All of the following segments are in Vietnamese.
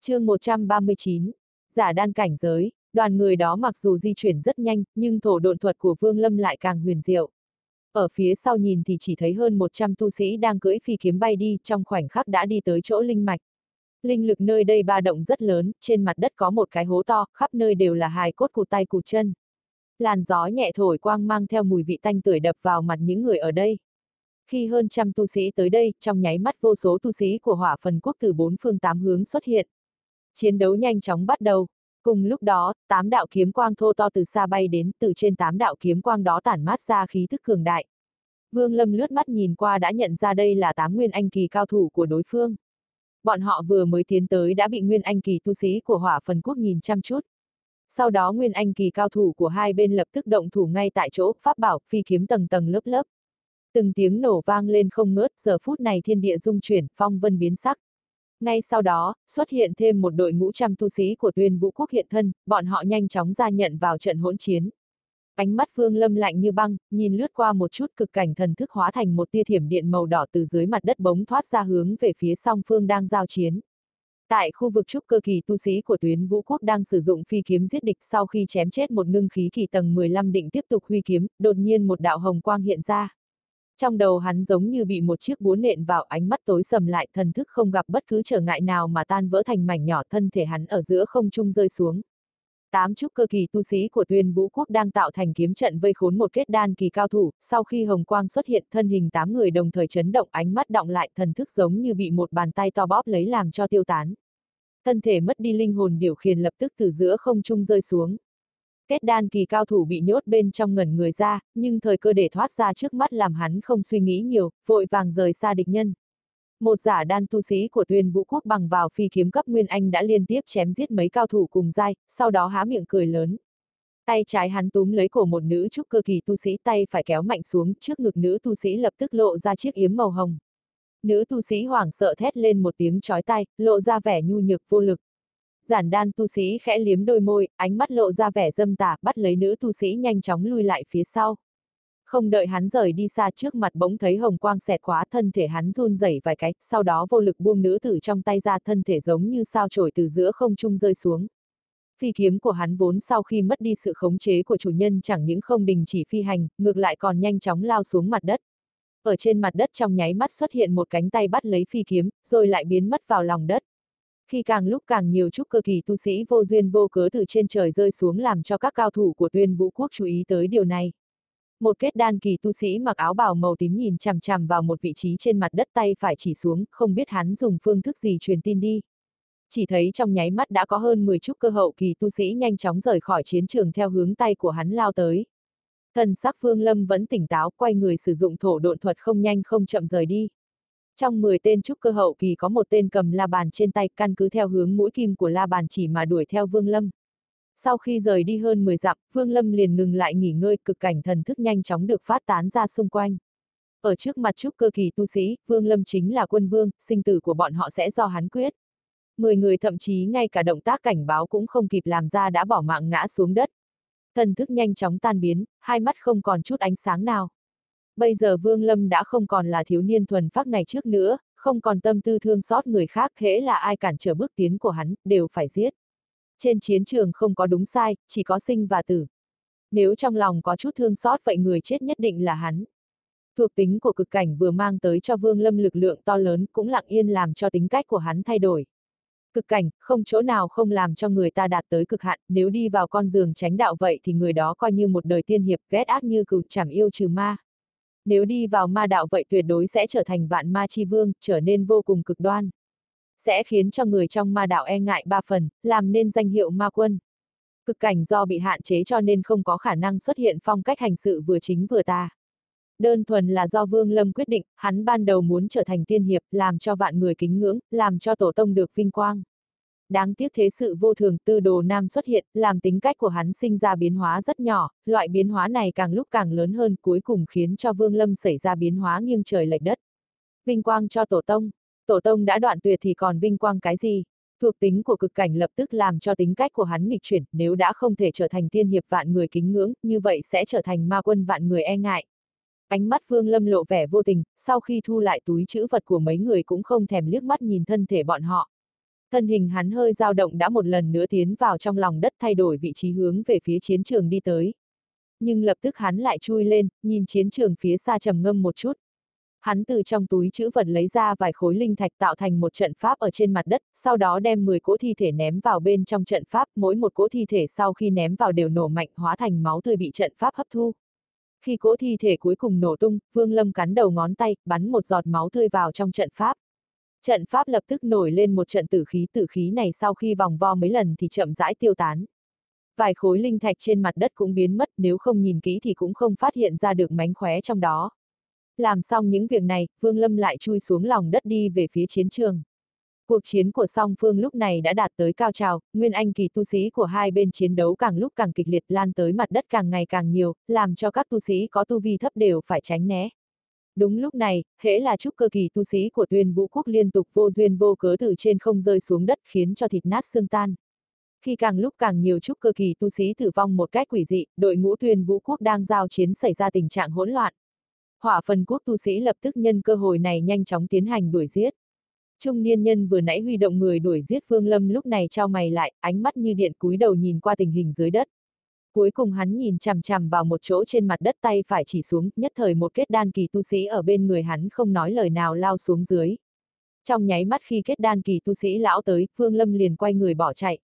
chương 139, giả đan cảnh giới, đoàn người đó mặc dù di chuyển rất nhanh, nhưng thổ độn thuật của Vương Lâm lại càng huyền diệu. Ở phía sau nhìn thì chỉ thấy hơn 100 tu sĩ đang cưỡi phi kiếm bay đi, trong khoảnh khắc đã đi tới chỗ linh mạch. Linh lực nơi đây ba động rất lớn, trên mặt đất có một cái hố to, khắp nơi đều là hài cốt cụt tay cụt chân. Làn gió nhẹ thổi quang mang theo mùi vị tanh tưởi đập vào mặt những người ở đây. Khi hơn trăm tu sĩ tới đây, trong nháy mắt vô số tu sĩ của hỏa phần quốc từ bốn phương tám hướng xuất hiện. Chiến đấu nhanh chóng bắt đầu. Cùng lúc đó, tám đạo kiếm quang thô to từ xa bay đến, từ trên tám đạo kiếm quang đó tản mát ra khí thức cường đại. Vương Lâm lướt mắt nhìn qua đã nhận ra đây là tám nguyên anh kỳ cao thủ của đối phương. Bọn họ vừa mới tiến tới đã bị nguyên anh kỳ tu sĩ của hỏa phần quốc nhìn chăm chút. Sau đó nguyên anh kỳ cao thủ của hai bên lập tức động thủ ngay tại chỗ, pháp bảo, phi kiếm tầng tầng lớp lớp. Từng tiếng nổ vang lên không ngớt, giờ phút này thiên địa rung chuyển, phong vân biến sắc. Ngay sau đó, xuất hiện thêm một đội ngũ trăm tu sĩ của tuyên vũ quốc hiện thân, bọn họ nhanh chóng ra nhận vào trận hỗn chiến. Ánh mắt phương Lâm lạnh như băng, nhìn lướt qua một chút cực cảnh thần thức hóa thành một tia thiểm điện màu đỏ từ dưới mặt đất bóng thoát ra hướng về phía song phương đang giao chiến. Tại khu vực trúc cơ kỳ tu sĩ của tuyến vũ quốc đang sử dụng phi kiếm giết địch sau khi chém chết một ngưng khí kỳ tầng 15 định tiếp tục huy kiếm, đột nhiên một đạo hồng quang hiện ra. Trong đầu hắn giống như bị một chiếc búa nện vào ánh mắt tối sầm lại thần thức không gặp bất cứ trở ngại nào mà tan vỡ thành mảnh nhỏ thân thể hắn ở giữa không trung rơi xuống. Tám trúc cơ kỳ tu sĩ của tuyên vũ quốc đang tạo thành kiếm trận vây khốn một kết đan kỳ cao thủ, sau khi hồng quang xuất hiện thân hình tám người đồng thời chấn động ánh mắt động lại thần thức giống như bị một bàn tay to bóp lấy làm cho tiêu tán. Thân thể mất đi linh hồn điều khiển lập tức từ giữa không trung rơi xuống. Kết đan kỳ cao thủ bị nhốt bên trong ngẩn người ra, nhưng thời cơ để thoát ra trước mắt làm hắn không suy nghĩ nhiều, vội vàng rời xa địch nhân. Một giả đan tu sĩ của tuyên vũ quốc bằng vào phi kiếm cấp Nguyên Anh đã liên tiếp chém giết mấy cao thủ cùng giai, sau đó há miệng cười lớn. Tay trái hắn túm lấy cổ một nữ trúc cơ kỳ tu sĩ tay phải kéo mạnh xuống, trước ngực nữ tu sĩ lập tức lộ ra chiếc yếm màu hồng. Nữ tu sĩ hoảng sợ thét lên một tiếng chói tai, lộ ra vẻ nhu nhược vô lực. Giản đan tu sĩ khẽ liếm đôi môi, ánh mắt lộ ra vẻ dâm tà, bắt lấy nữ tu sĩ nhanh chóng lui lại phía sau. Không đợi hắn rời đi xa trước mặt bỗng thấy hồng quang xẹt quá thân thể hắn run rẩy vài cái, sau đó vô lực buông nữ tử trong tay ra thân thể giống như sao trổi từ giữa không trung rơi xuống. Phi kiếm của hắn vốn sau khi mất đi sự khống chế của chủ nhân chẳng những không đình chỉ phi hành, ngược lại còn nhanh chóng lao xuống mặt đất. Ở trên mặt đất trong nháy mắt xuất hiện một cánh tay bắt lấy phi kiếm, rồi lại biến mất vào lòng đất. Khi càng lúc càng nhiều trúc cơ kỳ tu sĩ vô duyên vô cớ từ trên trời rơi xuống làm cho các cao thủ của tuyên vũ quốc chú ý tới điều này. Một kết đan kỳ tu sĩ mặc áo bào màu tím nhìn chằm chằm vào một vị trí trên mặt đất tay phải chỉ xuống, không biết hắn dùng phương thức gì truyền tin đi. Chỉ thấy trong nháy mắt đã có hơn 10 trúc cơ hậu kỳ tu sĩ nhanh chóng rời khỏi chiến trường theo hướng tay của hắn lao tới. Thần sắc Phương Lâm vẫn tỉnh táo, quay người sử dụng thổ độn thuật không nhanh không chậm rời đi. Trong 10 tên trúc cơ hậu kỳ có một tên cầm la bàn trên tay căn cứ theo hướng mũi kim của la bàn chỉ mà đuổi theo Vương Lâm. Sau khi rời đi hơn 10 dặm, Vương Lâm liền ngừng lại nghỉ ngơi cực cảnh thần thức nhanh chóng được phát tán ra xung quanh. Ở trước mặt trúc cơ kỳ tu sĩ, Vương Lâm chính là quân vương, sinh tử của bọn họ sẽ do hắn quyết. Mười người thậm chí ngay cả động tác cảnh báo cũng không kịp làm ra đã bỏ mạng ngã xuống đất. Thần thức nhanh chóng tan biến, hai mắt không còn chút ánh sáng nào. Bây giờ Vương Lâm đã không còn là thiếu niên thuần phát ngày trước nữa, không còn tâm tư thương xót người khác, hễ là ai cản trở bước tiến của hắn, đều phải giết. Trên chiến trường không có đúng sai, chỉ có sinh và tử. Nếu trong lòng có chút thương xót vậy người chết nhất định là hắn. Thuộc tính của cực cảnh vừa mang tới cho Vương Lâm lực lượng to lớn cũng lặng yên làm cho tính cách của hắn thay đổi. Cực cảnh, không chỗ nào không làm cho người ta đạt tới cực hạn, nếu đi vào con giường tránh đạo vậy thì người đó coi như một đời tiên hiệp ghét ác như cừu chẳng yêu trừ ma. Nếu đi vào ma đạo vậy tuyệt đối sẽ trở thành vạn ma chi vương, trở nên vô cùng cực đoan sẽ khiến cho người trong ma đạo e ngại ba phần, làm nên danh hiệu ma quân. Cực cảnh do bị hạn chế cho nên không có khả năng xuất hiện phong cách hành sự vừa chính vừa ta. Đơn thuần là do Vương Lâm quyết định, hắn ban đầu muốn trở thành tiên hiệp, làm cho vạn người kính ngưỡng, làm cho tổ tông được vinh quang. Đáng tiếc thế sự vô thường tư đồ nam xuất hiện, làm tính cách của hắn sinh ra biến hóa rất nhỏ, loại biến hóa này càng lúc càng lớn hơn cuối cùng khiến cho Vương Lâm xảy ra biến hóa nghiêng trời lệch đất. Vinh quang cho tổ tông, tổ tông đã đoạn tuyệt thì còn vinh quang cái gì? Thuộc tính của cực cảnh lập tức làm cho tính cách của hắn nghịch chuyển, nếu đã không thể trở thành tiên hiệp vạn người kính ngưỡng, như vậy sẽ trở thành ma quân vạn người e ngại. Ánh mắt Vương Lâm lộ vẻ vô tình, sau khi thu lại túi chữ vật của mấy người cũng không thèm liếc mắt nhìn thân thể bọn họ. Thân hình hắn hơi dao động đã một lần nữa tiến vào trong lòng đất thay đổi vị trí hướng về phía chiến trường đi tới. Nhưng lập tức hắn lại chui lên, nhìn chiến trường phía xa trầm ngâm một chút. Hắn từ trong túi chữ vật lấy ra vài khối linh thạch tạo thành một trận pháp ở trên mặt đất, sau đó đem 10 cỗ thi thể ném vào bên trong trận pháp, mỗi một cỗ thi thể sau khi ném vào đều nổ mạnh hóa thành máu tươi bị trận pháp hấp thu. Khi cỗ thi thể cuối cùng nổ tung, Vương Lâm cắn đầu ngón tay, bắn một giọt máu tươi vào trong trận pháp. Trận pháp lập tức nổi lên một trận tử khí tử khí này sau khi vòng vo mấy lần thì chậm rãi tiêu tán. Vài khối linh thạch trên mặt đất cũng biến mất nếu không nhìn kỹ thì cũng không phát hiện ra được mánh khóe trong đó. Làm xong những việc này, Vương Lâm lại chui xuống lòng đất đi về phía chiến trường. Cuộc chiến của song phương lúc này đã đạt tới cao trào, nguyên anh kỳ tu sĩ của hai bên chiến đấu càng lúc càng kịch liệt lan tới mặt đất càng ngày càng nhiều, làm cho các tu sĩ có tu vi thấp đều phải tránh né. Đúng lúc này, hễ là trúc cơ kỳ tu sĩ của tuyên vũ quốc liên tục vô duyên vô cớ từ trên không rơi xuống đất khiến cho thịt nát xương tan. Khi càng lúc càng nhiều trúc cơ kỳ tu sĩ tử vong một cách quỷ dị, đội ngũ tuyên vũ quốc đang giao chiến xảy ra tình trạng hỗn loạn. Hỏa phần quốc tu sĩ lập tức nhân cơ hội này nhanh chóng tiến hành đuổi giết. Trung niên nhân vừa nãy huy động người đuổi giết phương Lâm lúc này trao mày lại, ánh mắt như điện cúi đầu nhìn qua tình hình dưới đất. Cuối cùng hắn nhìn chằm chằm vào một chỗ trên mặt đất tay phải chỉ xuống, nhất thời một kết đan kỳ tu sĩ ở bên người hắn không nói lời nào lao xuống dưới. Trong nháy mắt khi kết đan kỳ tu sĩ lão tới, phương Lâm liền quay người bỏ chạy.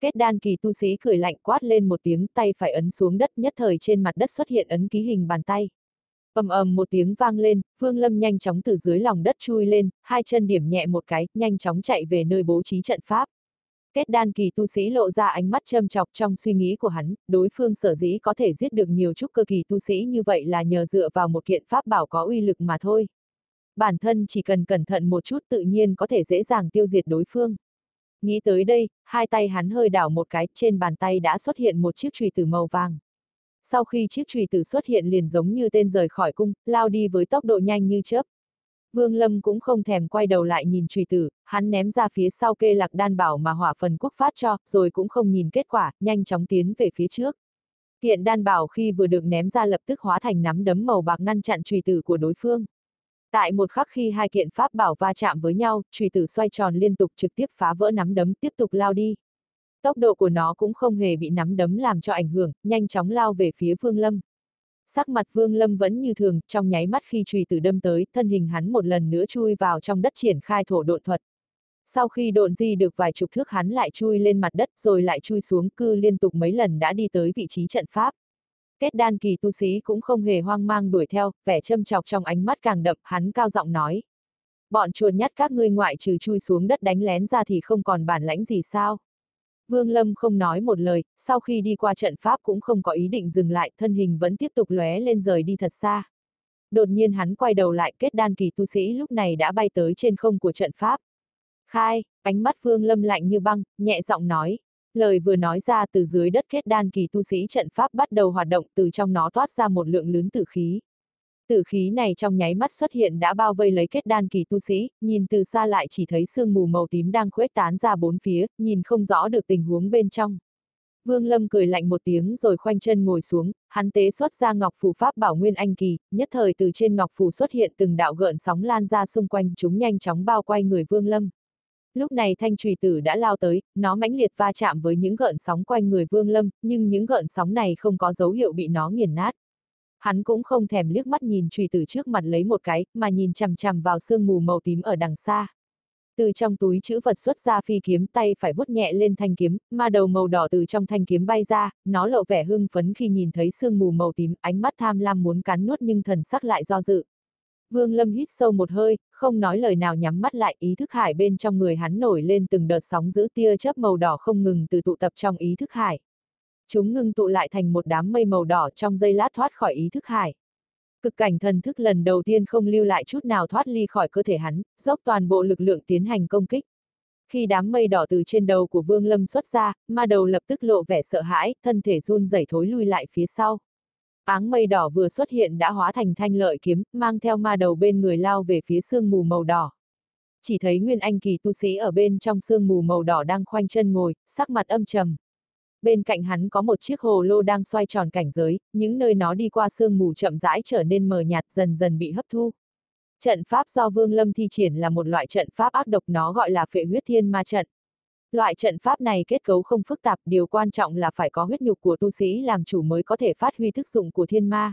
Kết đan kỳ tu sĩ cười lạnh quát lên một tiếng tay phải ấn xuống đất nhất thời trên mặt đất xuất hiện ấn ký hình bàn tay ầm ầm một tiếng vang lên, phương Lâm nhanh chóng từ dưới lòng đất chui lên, hai chân điểm nhẹ một cái, nhanh chóng chạy về nơi bố trí trận pháp. Kết đan kỳ tu sĩ lộ ra ánh mắt châm chọc trong suy nghĩ của hắn, đối phương sở dĩ có thể giết được nhiều trúc cơ kỳ tu sĩ như vậy là nhờ dựa vào một kiện pháp bảo có uy lực mà thôi. Bản thân chỉ cần cẩn thận một chút tự nhiên có thể dễ dàng tiêu diệt đối phương. Nghĩ tới đây, hai tay hắn hơi đảo một cái, trên bàn tay đã xuất hiện một chiếc chùy tử màu vàng. Sau khi chiếc chùy tử xuất hiện liền giống như tên rời khỏi cung, lao đi với tốc độ nhanh như chớp. Vương Lâm cũng không thèm quay đầu lại nhìn Trùy tử, hắn ném ra phía sau kê lạc đan bảo mà hỏa phần quốc phát cho, rồi cũng không nhìn kết quả, nhanh chóng tiến về phía trước. Kiện đan bảo khi vừa được ném ra lập tức hóa thành nắm đấm màu bạc ngăn chặn Trùy tử của đối phương. Tại một khắc khi hai kiện pháp bảo va chạm với nhau, Trùy tử xoay tròn liên tục trực tiếp phá vỡ nắm đấm tiếp tục lao đi. Tốc độ của nó cũng không hề bị nắm đấm làm cho ảnh hưởng, nhanh chóng lao về phía Vương Lâm. Sắc mặt Vương Lâm vẫn như thường, trong nháy mắt khi chùy tử đâm tới, thân hình hắn một lần nữa chui vào trong đất triển khai thổ độn thuật. Sau khi độn di được vài chục thước hắn lại chui lên mặt đất rồi lại chui xuống cư liên tục mấy lần đã đi tới vị trí trận pháp. Kết đan kỳ tu sĩ cũng không hề hoang mang đuổi theo, vẻ châm chọc trong ánh mắt càng đậm, hắn cao giọng nói. Bọn chuột nhắt các ngươi ngoại trừ chui xuống đất đánh lén ra thì không còn bản lãnh gì sao? Vương Lâm không nói một lời, sau khi đi qua trận pháp cũng không có ý định dừng lại, thân hình vẫn tiếp tục lóe lên rời đi thật xa. Đột nhiên hắn quay đầu lại kết đan kỳ tu sĩ lúc này đã bay tới trên không của trận pháp. Khai, ánh mắt Vương Lâm lạnh như băng, nhẹ giọng nói. Lời vừa nói ra từ dưới đất kết đan kỳ tu sĩ trận pháp bắt đầu hoạt động từ trong nó thoát ra một lượng lớn tử khí. Tử khí này trong nháy mắt xuất hiện đã bao vây lấy kết đan kỳ tu sĩ, nhìn từ xa lại chỉ thấy sương mù màu tím đang khuếch tán ra bốn phía, nhìn không rõ được tình huống bên trong. Vương Lâm cười lạnh một tiếng rồi khoanh chân ngồi xuống, hắn tế xuất ra ngọc phù pháp bảo nguyên anh kỳ, nhất thời từ trên ngọc phù xuất hiện từng đạo gợn sóng lan ra xung quanh chúng nhanh chóng bao quay người Vương Lâm. Lúc này thanh trùy tử đã lao tới, nó mãnh liệt va chạm với những gợn sóng quanh người Vương Lâm, nhưng những gợn sóng này không có dấu hiệu bị nó nghiền nát hắn cũng không thèm liếc mắt nhìn trùy tử trước mặt lấy một cái, mà nhìn chằm chằm vào sương mù màu tím ở đằng xa. Từ trong túi chữ vật xuất ra phi kiếm tay phải vuốt nhẹ lên thanh kiếm, mà đầu màu đỏ từ trong thanh kiếm bay ra, nó lộ vẻ hưng phấn khi nhìn thấy sương mù màu tím, ánh mắt tham lam muốn cắn nuốt nhưng thần sắc lại do dự. Vương Lâm hít sâu một hơi, không nói lời nào nhắm mắt lại, ý thức hải bên trong người hắn nổi lên từng đợt sóng giữ tia chớp màu đỏ không ngừng từ tụ tập trong ý thức hải chúng ngưng tụ lại thành một đám mây màu đỏ trong giây lát thoát khỏi ý thức hải. Cực cảnh thần thức lần đầu tiên không lưu lại chút nào thoát ly khỏi cơ thể hắn, dốc toàn bộ lực lượng tiến hành công kích. Khi đám mây đỏ từ trên đầu của Vương Lâm xuất ra, ma đầu lập tức lộ vẻ sợ hãi, thân thể run rẩy thối lui lại phía sau. Áng mây đỏ vừa xuất hiện đã hóa thành thanh lợi kiếm, mang theo ma đầu bên người lao về phía sương mù màu đỏ. Chỉ thấy Nguyên Anh kỳ tu sĩ ở bên trong sương mù màu đỏ đang khoanh chân ngồi, sắc mặt âm trầm bên cạnh hắn có một chiếc hồ lô đang xoay tròn cảnh giới, những nơi nó đi qua sương mù chậm rãi trở nên mờ nhạt dần dần bị hấp thu. Trận pháp do Vương Lâm thi triển là một loại trận pháp ác độc nó gọi là phệ huyết thiên ma trận. Loại trận pháp này kết cấu không phức tạp, điều quan trọng là phải có huyết nhục của tu sĩ làm chủ mới có thể phát huy thức dụng của thiên ma.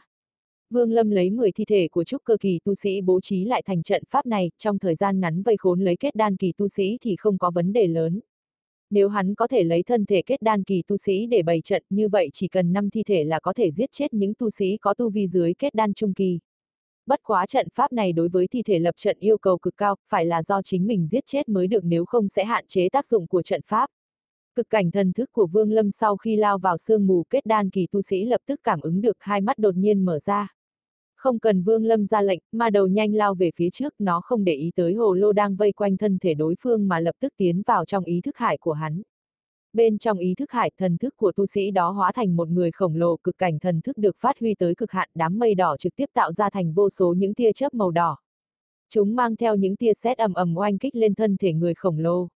Vương Lâm lấy 10 thi thể của trúc cơ kỳ tu sĩ bố trí lại thành trận pháp này, trong thời gian ngắn vây khốn lấy kết đan kỳ tu sĩ thì không có vấn đề lớn. Nếu hắn có thể lấy thân thể kết đan kỳ tu sĩ để bày trận như vậy chỉ cần 5 thi thể là có thể giết chết những tu sĩ có tu vi dưới kết đan trung kỳ. Bất quá trận pháp này đối với thi thể lập trận yêu cầu cực cao, phải là do chính mình giết chết mới được nếu không sẽ hạn chế tác dụng của trận pháp. Cực cảnh thần thức của Vương Lâm sau khi lao vào sương mù kết đan kỳ tu sĩ lập tức cảm ứng được hai mắt đột nhiên mở ra. Không cần Vương Lâm ra lệnh, ma đầu nhanh lao về phía trước, nó không để ý tới hồ lô đang vây quanh thân thể đối phương mà lập tức tiến vào trong ý thức hải của hắn. Bên trong ý thức hải, thần thức của tu sĩ đó hóa thành một người khổng lồ cực cảnh thần thức được phát huy tới cực hạn, đám mây đỏ trực tiếp tạo ra thành vô số những tia chớp màu đỏ. Chúng mang theo những tia sét ầm ầm oanh kích lên thân thể người khổng lồ.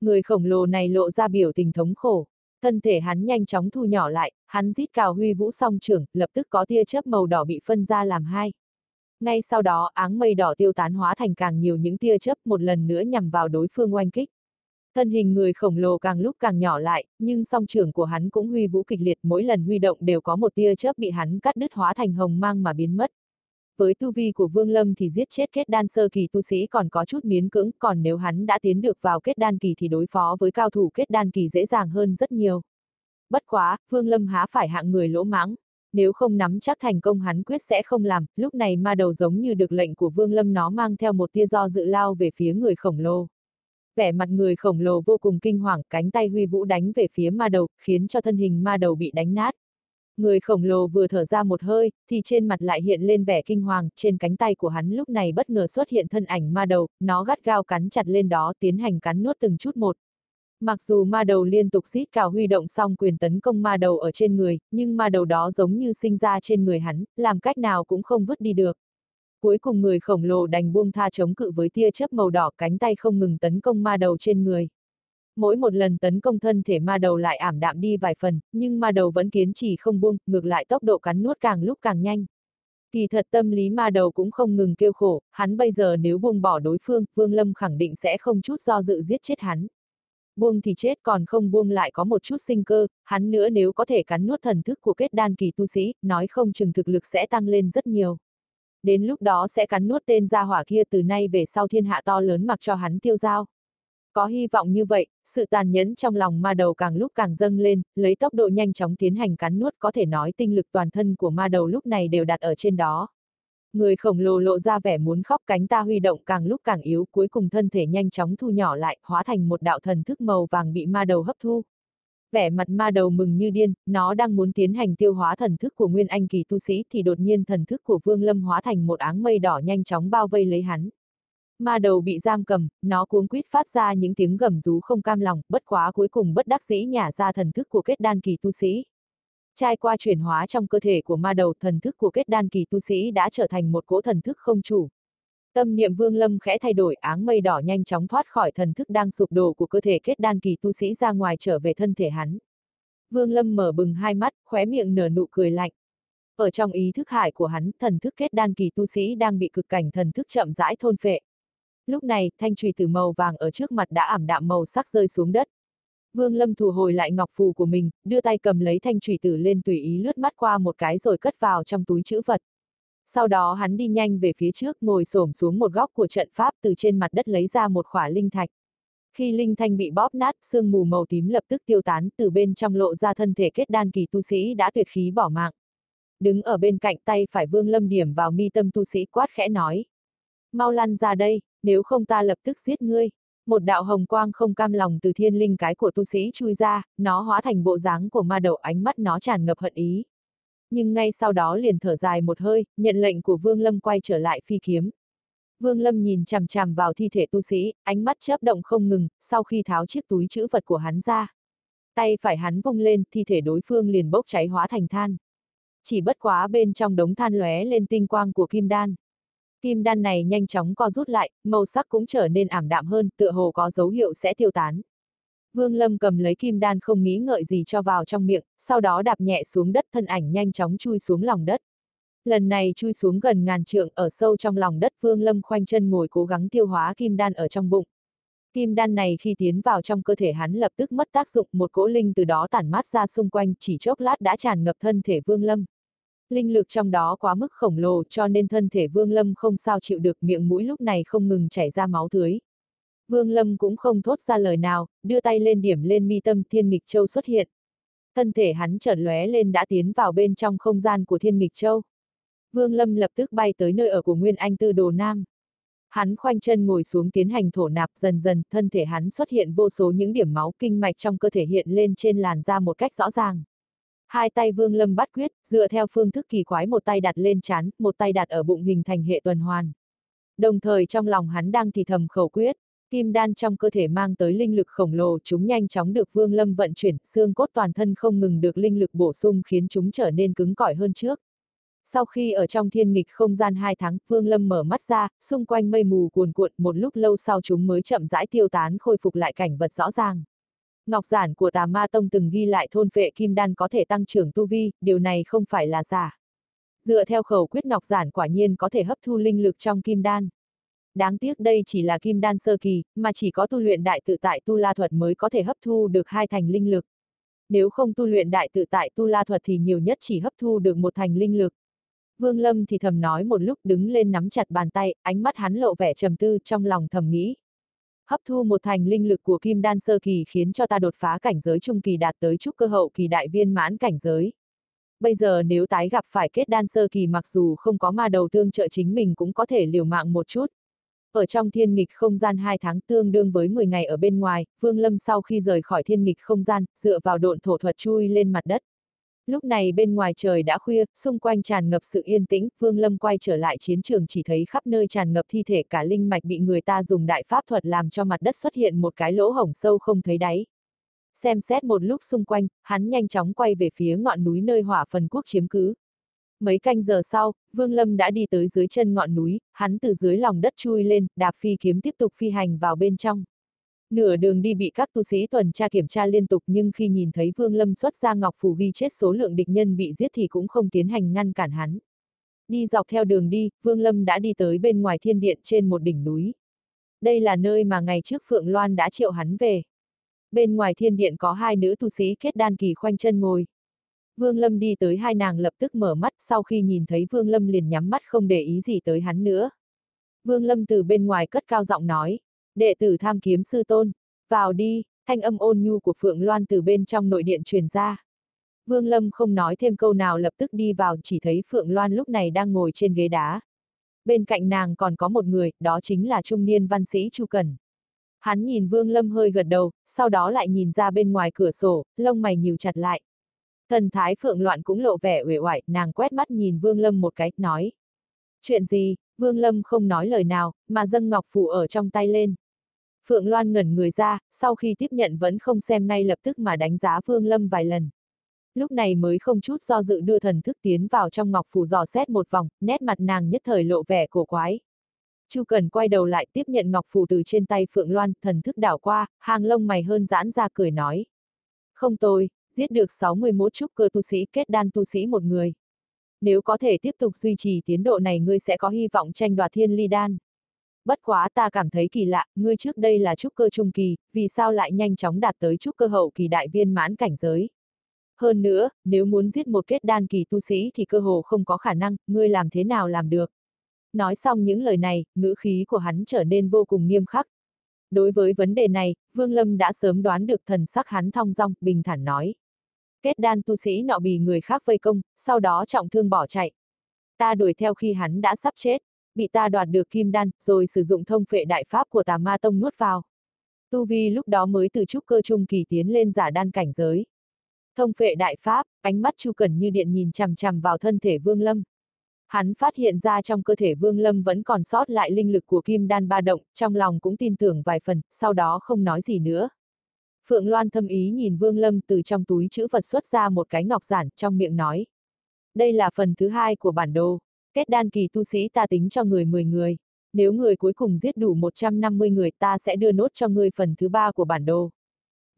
Người khổng lồ này lộ ra biểu tình thống khổ. Thân thể hắn nhanh chóng thu nhỏ lại, hắn rít cào huy vũ song trưởng, lập tức có tia chớp màu đỏ bị phân ra làm hai. Ngay sau đó, áng mây đỏ tiêu tán hóa thành càng nhiều những tia chớp một lần nữa nhằm vào đối phương oanh kích. Thân hình người khổng lồ càng lúc càng nhỏ lại, nhưng song trưởng của hắn cũng huy vũ kịch liệt mỗi lần huy động đều có một tia chớp bị hắn cắt đứt hóa thành hồng mang mà biến mất. Với tu vi của Vương Lâm thì giết chết kết đan sơ kỳ tu sĩ còn có chút miến cưỡng, còn nếu hắn đã tiến được vào kết đan kỳ thì đối phó với cao thủ kết đan kỳ dễ dàng hơn rất nhiều. Bất quá, Vương Lâm há phải hạng người lỗ mãng. Nếu không nắm chắc thành công hắn quyết sẽ không làm, lúc này ma đầu giống như được lệnh của Vương Lâm nó mang theo một tia do dự lao về phía người khổng lồ vẻ mặt người khổng lồ vô cùng kinh hoàng, cánh tay huy vũ đánh về phía ma đầu, khiến cho thân hình ma đầu bị đánh nát. Người khổng lồ vừa thở ra một hơi, thì trên mặt lại hiện lên vẻ kinh hoàng, trên cánh tay của hắn lúc này bất ngờ xuất hiện thân ảnh ma đầu, nó gắt gao cắn chặt lên đó tiến hành cắn nuốt từng chút một. Mặc dù ma đầu liên tục xít cào huy động xong quyền tấn công ma đầu ở trên người, nhưng ma đầu đó giống như sinh ra trên người hắn, làm cách nào cũng không vứt đi được. Cuối cùng người khổng lồ đành buông tha chống cự với tia chớp màu đỏ cánh tay không ngừng tấn công ma đầu trên người. Mỗi một lần tấn công thân thể ma đầu lại ảm đạm đi vài phần, nhưng ma đầu vẫn kiến trì không buông, ngược lại tốc độ cắn nuốt càng lúc càng nhanh. Kỳ thật tâm lý ma đầu cũng không ngừng kêu khổ, hắn bây giờ nếu buông bỏ đối phương, Vương Lâm khẳng định sẽ không chút do dự giết chết hắn. Buông thì chết còn không buông lại có một chút sinh cơ, hắn nữa nếu có thể cắn nuốt thần thức của kết đan kỳ tu sĩ, nói không chừng thực lực sẽ tăng lên rất nhiều đến lúc đó sẽ cắn nuốt tên gia hỏa kia từ nay về sau thiên hạ to lớn mặc cho hắn tiêu giao. Có hy vọng như vậy, sự tàn nhẫn trong lòng ma đầu càng lúc càng dâng lên, lấy tốc độ nhanh chóng tiến hành cắn nuốt có thể nói tinh lực toàn thân của ma đầu lúc này đều đặt ở trên đó. Người khổng lồ lộ ra vẻ muốn khóc cánh ta huy động càng lúc càng yếu cuối cùng thân thể nhanh chóng thu nhỏ lại, hóa thành một đạo thần thức màu vàng bị ma đầu hấp thu vẻ mặt ma đầu mừng như điên, nó đang muốn tiến hành tiêu hóa thần thức của Nguyên Anh kỳ tu sĩ thì đột nhiên thần thức của Vương Lâm hóa thành một áng mây đỏ nhanh chóng bao vây lấy hắn. Ma đầu bị giam cầm, nó cuống quýt phát ra những tiếng gầm rú không cam lòng, bất quá cuối cùng bất đắc dĩ nhả ra thần thức của kết đan kỳ tu sĩ. Trai qua chuyển hóa trong cơ thể của ma đầu thần thức của kết đan kỳ tu sĩ đã trở thành một cỗ thần thức không chủ. Tâm niệm vương lâm khẽ thay đổi áng mây đỏ nhanh chóng thoát khỏi thần thức đang sụp đổ của cơ thể kết đan kỳ tu sĩ ra ngoài trở về thân thể hắn. Vương lâm mở bừng hai mắt, khóe miệng nở nụ cười lạnh. Ở trong ý thức hải của hắn, thần thức kết đan kỳ tu sĩ đang bị cực cảnh thần thức chậm rãi thôn phệ. Lúc này, thanh trùy tử màu vàng ở trước mặt đã ảm đạm màu sắc rơi xuống đất. Vương Lâm thu hồi lại ngọc phù của mình, đưa tay cầm lấy thanh trùy tử lên tùy ý lướt mắt qua một cái rồi cất vào trong túi chữ vật. Sau đó hắn đi nhanh về phía trước ngồi xổm xuống một góc của trận pháp từ trên mặt đất lấy ra một khỏa linh thạch. Khi linh thanh bị bóp nát, sương mù màu tím lập tức tiêu tán, từ bên trong lộ ra thân thể kết đan kỳ tu sĩ đã tuyệt khí bỏ mạng. Đứng ở bên cạnh tay phải vương lâm điểm vào mi tâm tu sĩ quát khẽ nói. Mau lăn ra đây, nếu không ta lập tức giết ngươi. Một đạo hồng quang không cam lòng từ thiên linh cái của tu sĩ chui ra, nó hóa thành bộ dáng của ma đầu ánh mắt nó tràn ngập hận ý nhưng ngay sau đó liền thở dài một hơi, nhận lệnh của Vương Lâm quay trở lại phi kiếm. Vương Lâm nhìn chằm chằm vào thi thể tu sĩ, ánh mắt chớp động không ngừng, sau khi tháo chiếc túi chữ vật của hắn ra. Tay phải hắn vung lên, thi thể đối phương liền bốc cháy hóa thành than. Chỉ bất quá bên trong đống than lóe lên tinh quang của kim đan. Kim đan này nhanh chóng co rút lại, màu sắc cũng trở nên ảm đạm hơn, tựa hồ có dấu hiệu sẽ tiêu tán. Vương Lâm cầm lấy kim đan không nghĩ ngợi gì cho vào trong miệng, sau đó đạp nhẹ xuống đất thân ảnh nhanh chóng chui xuống lòng đất. Lần này chui xuống gần ngàn trượng ở sâu trong lòng đất Vương Lâm khoanh chân ngồi cố gắng tiêu hóa kim đan ở trong bụng. Kim đan này khi tiến vào trong cơ thể hắn lập tức mất tác dụng, một cỗ linh từ đó tản mát ra xung quanh, chỉ chốc lát đã tràn ngập thân thể Vương Lâm. Linh lực trong đó quá mức khổng lồ cho nên thân thể Vương Lâm không sao chịu được miệng mũi lúc này không ngừng chảy ra máu tưới. Vương Lâm cũng không thốt ra lời nào, đưa tay lên điểm lên mi tâm Thiên Nghịch Châu xuất hiện. Thân thể hắn chợt lóe lên đã tiến vào bên trong không gian của Thiên Nghịch Châu. Vương Lâm lập tức bay tới nơi ở của Nguyên Anh Tư Đồ Nam. Hắn khoanh chân ngồi xuống tiến hành thổ nạp dần dần, thân thể hắn xuất hiện vô số những điểm máu kinh mạch trong cơ thể hiện lên trên làn da một cách rõ ràng. Hai tay Vương Lâm bắt quyết, dựa theo phương thức kỳ quái một tay đặt lên chán, một tay đặt ở bụng hình thành hệ tuần hoàn. Đồng thời trong lòng hắn đang thì thầm khẩu quyết, kim đan trong cơ thể mang tới linh lực khổng lồ chúng nhanh chóng được Vương Lâm vận chuyển, xương cốt toàn thân không ngừng được linh lực bổ sung khiến chúng trở nên cứng cỏi hơn trước. Sau khi ở trong thiên nghịch không gian hai tháng, Vương Lâm mở mắt ra, xung quanh mây mù cuồn cuộn, một lúc lâu sau chúng mới chậm rãi tiêu tán khôi phục lại cảnh vật rõ ràng. Ngọc giản của tà ma tông từng ghi lại thôn vệ kim đan có thể tăng trưởng tu vi, điều này không phải là giả. Dựa theo khẩu quyết ngọc giản quả nhiên có thể hấp thu linh lực trong kim đan. Đáng tiếc đây chỉ là kim đan sơ kỳ, mà chỉ có tu luyện đại tự tại tu la thuật mới có thể hấp thu được hai thành linh lực. Nếu không tu luyện đại tự tại tu la thuật thì nhiều nhất chỉ hấp thu được một thành linh lực. Vương Lâm thì thầm nói một lúc đứng lên nắm chặt bàn tay, ánh mắt hắn lộ vẻ trầm tư trong lòng thầm nghĩ. Hấp thu một thành linh lực của kim đan sơ kỳ khiến cho ta đột phá cảnh giới trung kỳ đạt tới trúc cơ hậu kỳ đại viên mãn cảnh giới. Bây giờ nếu tái gặp phải kết đan sơ kỳ mặc dù không có ma đầu tương trợ chính mình cũng có thể liều mạng một chút. Ở trong thiên nghịch không gian 2 tháng tương đương với 10 ngày ở bên ngoài, Vương Lâm sau khi rời khỏi thiên nghịch không gian, dựa vào độn thổ thuật chui lên mặt đất. Lúc này bên ngoài trời đã khuya, xung quanh tràn ngập sự yên tĩnh, Vương Lâm quay trở lại chiến trường chỉ thấy khắp nơi tràn ngập thi thể cả linh mạch bị người ta dùng đại pháp thuật làm cho mặt đất xuất hiện một cái lỗ hổng sâu không thấy đáy. Xem xét một lúc xung quanh, hắn nhanh chóng quay về phía ngọn núi nơi hỏa phần quốc chiếm cứ. Mấy canh giờ sau, Vương Lâm đã đi tới dưới chân ngọn núi, hắn từ dưới lòng đất chui lên, đạp phi kiếm tiếp tục phi hành vào bên trong. Nửa đường đi bị các tu sĩ tuần tra kiểm tra liên tục nhưng khi nhìn thấy Vương Lâm xuất ra ngọc phù ghi chết số lượng địch nhân bị giết thì cũng không tiến hành ngăn cản hắn. Đi dọc theo đường đi, Vương Lâm đã đi tới bên ngoài thiên điện trên một đỉnh núi. Đây là nơi mà ngày trước Phượng Loan đã triệu hắn về. Bên ngoài thiên điện có hai nữ tu sĩ kết đan kỳ khoanh chân ngồi. Vương Lâm đi tới hai nàng lập tức mở mắt sau khi nhìn thấy Vương Lâm liền nhắm mắt không để ý gì tới hắn nữa. Vương Lâm từ bên ngoài cất cao giọng nói, Đệ tử tham kiếm sư tôn, vào đi, thanh âm ôn nhu của Phượng Loan từ bên trong nội điện truyền ra. Vương Lâm không nói thêm câu nào lập tức đi vào chỉ thấy Phượng Loan lúc này đang ngồi trên ghế đá. Bên cạnh nàng còn có một người, đó chính là trung niên văn sĩ Chu Cần. Hắn nhìn Vương Lâm hơi gật đầu, sau đó lại nhìn ra bên ngoài cửa sổ, lông mày nhíu chặt lại. Thần thái Phượng Loan cũng lộ vẻ uể oải, nàng quét mắt nhìn Vương Lâm một cái, nói. Chuyện gì, Vương Lâm không nói lời nào, mà dâng ngọc phủ ở trong tay lên. Phượng Loan ngẩn người ra, sau khi tiếp nhận vẫn không xem ngay lập tức mà đánh giá Phương Lâm vài lần. Lúc này mới không chút do dự đưa thần thức tiến vào trong ngọc phủ dò xét một vòng, nét mặt nàng nhất thời lộ vẻ cổ quái. Chu Cần quay đầu lại tiếp nhận ngọc phủ từ trên tay Phượng Loan, thần thức đảo qua, hàng lông mày hơn giãn ra cười nói. Không tôi, giết được 61 trúc cơ tu sĩ kết đan tu sĩ một người. Nếu có thể tiếp tục duy trì tiến độ này ngươi sẽ có hy vọng tranh đoạt thiên ly đan bất quá ta cảm thấy kỳ lạ, ngươi trước đây là trúc cơ trung kỳ, vì sao lại nhanh chóng đạt tới trúc cơ hậu kỳ đại viên mãn cảnh giới. Hơn nữa, nếu muốn giết một kết đan kỳ tu sĩ thì cơ hồ không có khả năng, ngươi làm thế nào làm được. Nói xong những lời này, ngữ khí của hắn trở nên vô cùng nghiêm khắc. Đối với vấn đề này, Vương Lâm đã sớm đoán được thần sắc hắn thong dong, bình thản nói. Kết đan tu sĩ nọ bị người khác vây công, sau đó trọng thương bỏ chạy. Ta đuổi theo khi hắn đã sắp chết bị ta đoạt được kim đan, rồi sử dụng thông phệ đại pháp của tà ma tông nuốt vào. Tu Vi lúc đó mới từ trúc cơ trung kỳ tiến lên giả đan cảnh giới. Thông phệ đại pháp, ánh mắt Chu Cẩn như điện nhìn chằm chằm vào thân thể Vương Lâm. Hắn phát hiện ra trong cơ thể Vương Lâm vẫn còn sót lại linh lực của kim đan ba động, trong lòng cũng tin tưởng vài phần, sau đó không nói gì nữa. Phượng Loan thâm ý nhìn Vương Lâm từ trong túi chữ vật xuất ra một cái ngọc giản, trong miệng nói. Đây là phần thứ hai của bản đồ. Kết đan kỳ tu sĩ ta tính cho người 10 người. Nếu người cuối cùng giết đủ 150 người ta sẽ đưa nốt cho ngươi phần thứ ba của bản đồ.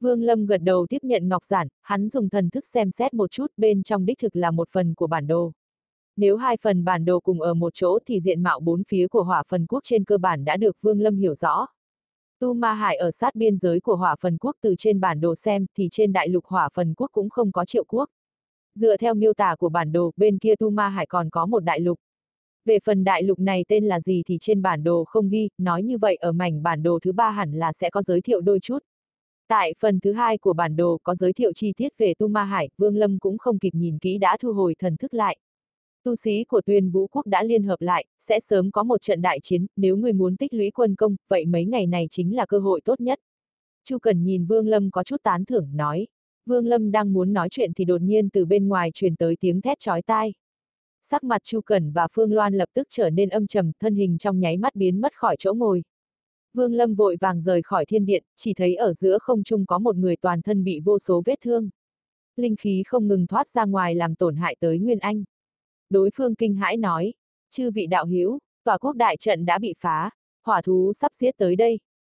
Vương Lâm gật đầu tiếp nhận ngọc giản, hắn dùng thần thức xem xét một chút bên trong đích thực là một phần của bản đồ. Nếu hai phần bản đồ cùng ở một chỗ thì diện mạo bốn phía của hỏa phần quốc trên cơ bản đã được Vương Lâm hiểu rõ. Tu Ma Hải ở sát biên giới của hỏa phần quốc từ trên bản đồ xem thì trên đại lục hỏa phần quốc cũng không có triệu quốc. Dựa theo miêu tả của bản đồ, bên kia Tu Ma Hải còn có một đại lục. Về phần đại lục này tên là gì thì trên bản đồ không ghi, nói như vậy ở mảnh bản đồ thứ ba hẳn là sẽ có giới thiệu đôi chút. Tại phần thứ hai của bản đồ có giới thiệu chi tiết về Tu Ma Hải, Vương Lâm cũng không kịp nhìn kỹ đã thu hồi thần thức lại. Tu sĩ của tuyên vũ quốc đã liên hợp lại, sẽ sớm có một trận đại chiến, nếu người muốn tích lũy quân công, vậy mấy ngày này chính là cơ hội tốt nhất. Chu Cần nhìn Vương Lâm có chút tán thưởng, nói. Vương Lâm đang muốn nói chuyện thì đột nhiên từ bên ngoài truyền tới tiếng thét chói tai. Sắc mặt Chu Cẩn và Phương Loan lập tức trở nên âm trầm, thân hình trong nháy mắt biến mất khỏi chỗ ngồi. Vương Lâm vội vàng rời khỏi thiên điện, chỉ thấy ở giữa không trung có một người toàn thân bị vô số vết thương. Linh khí không ngừng thoát ra ngoài làm tổn hại tới Nguyên Anh. Đối phương kinh hãi nói, chư vị đạo hữu, tòa quốc đại trận đã bị phá, hỏa thú sắp giết tới đây.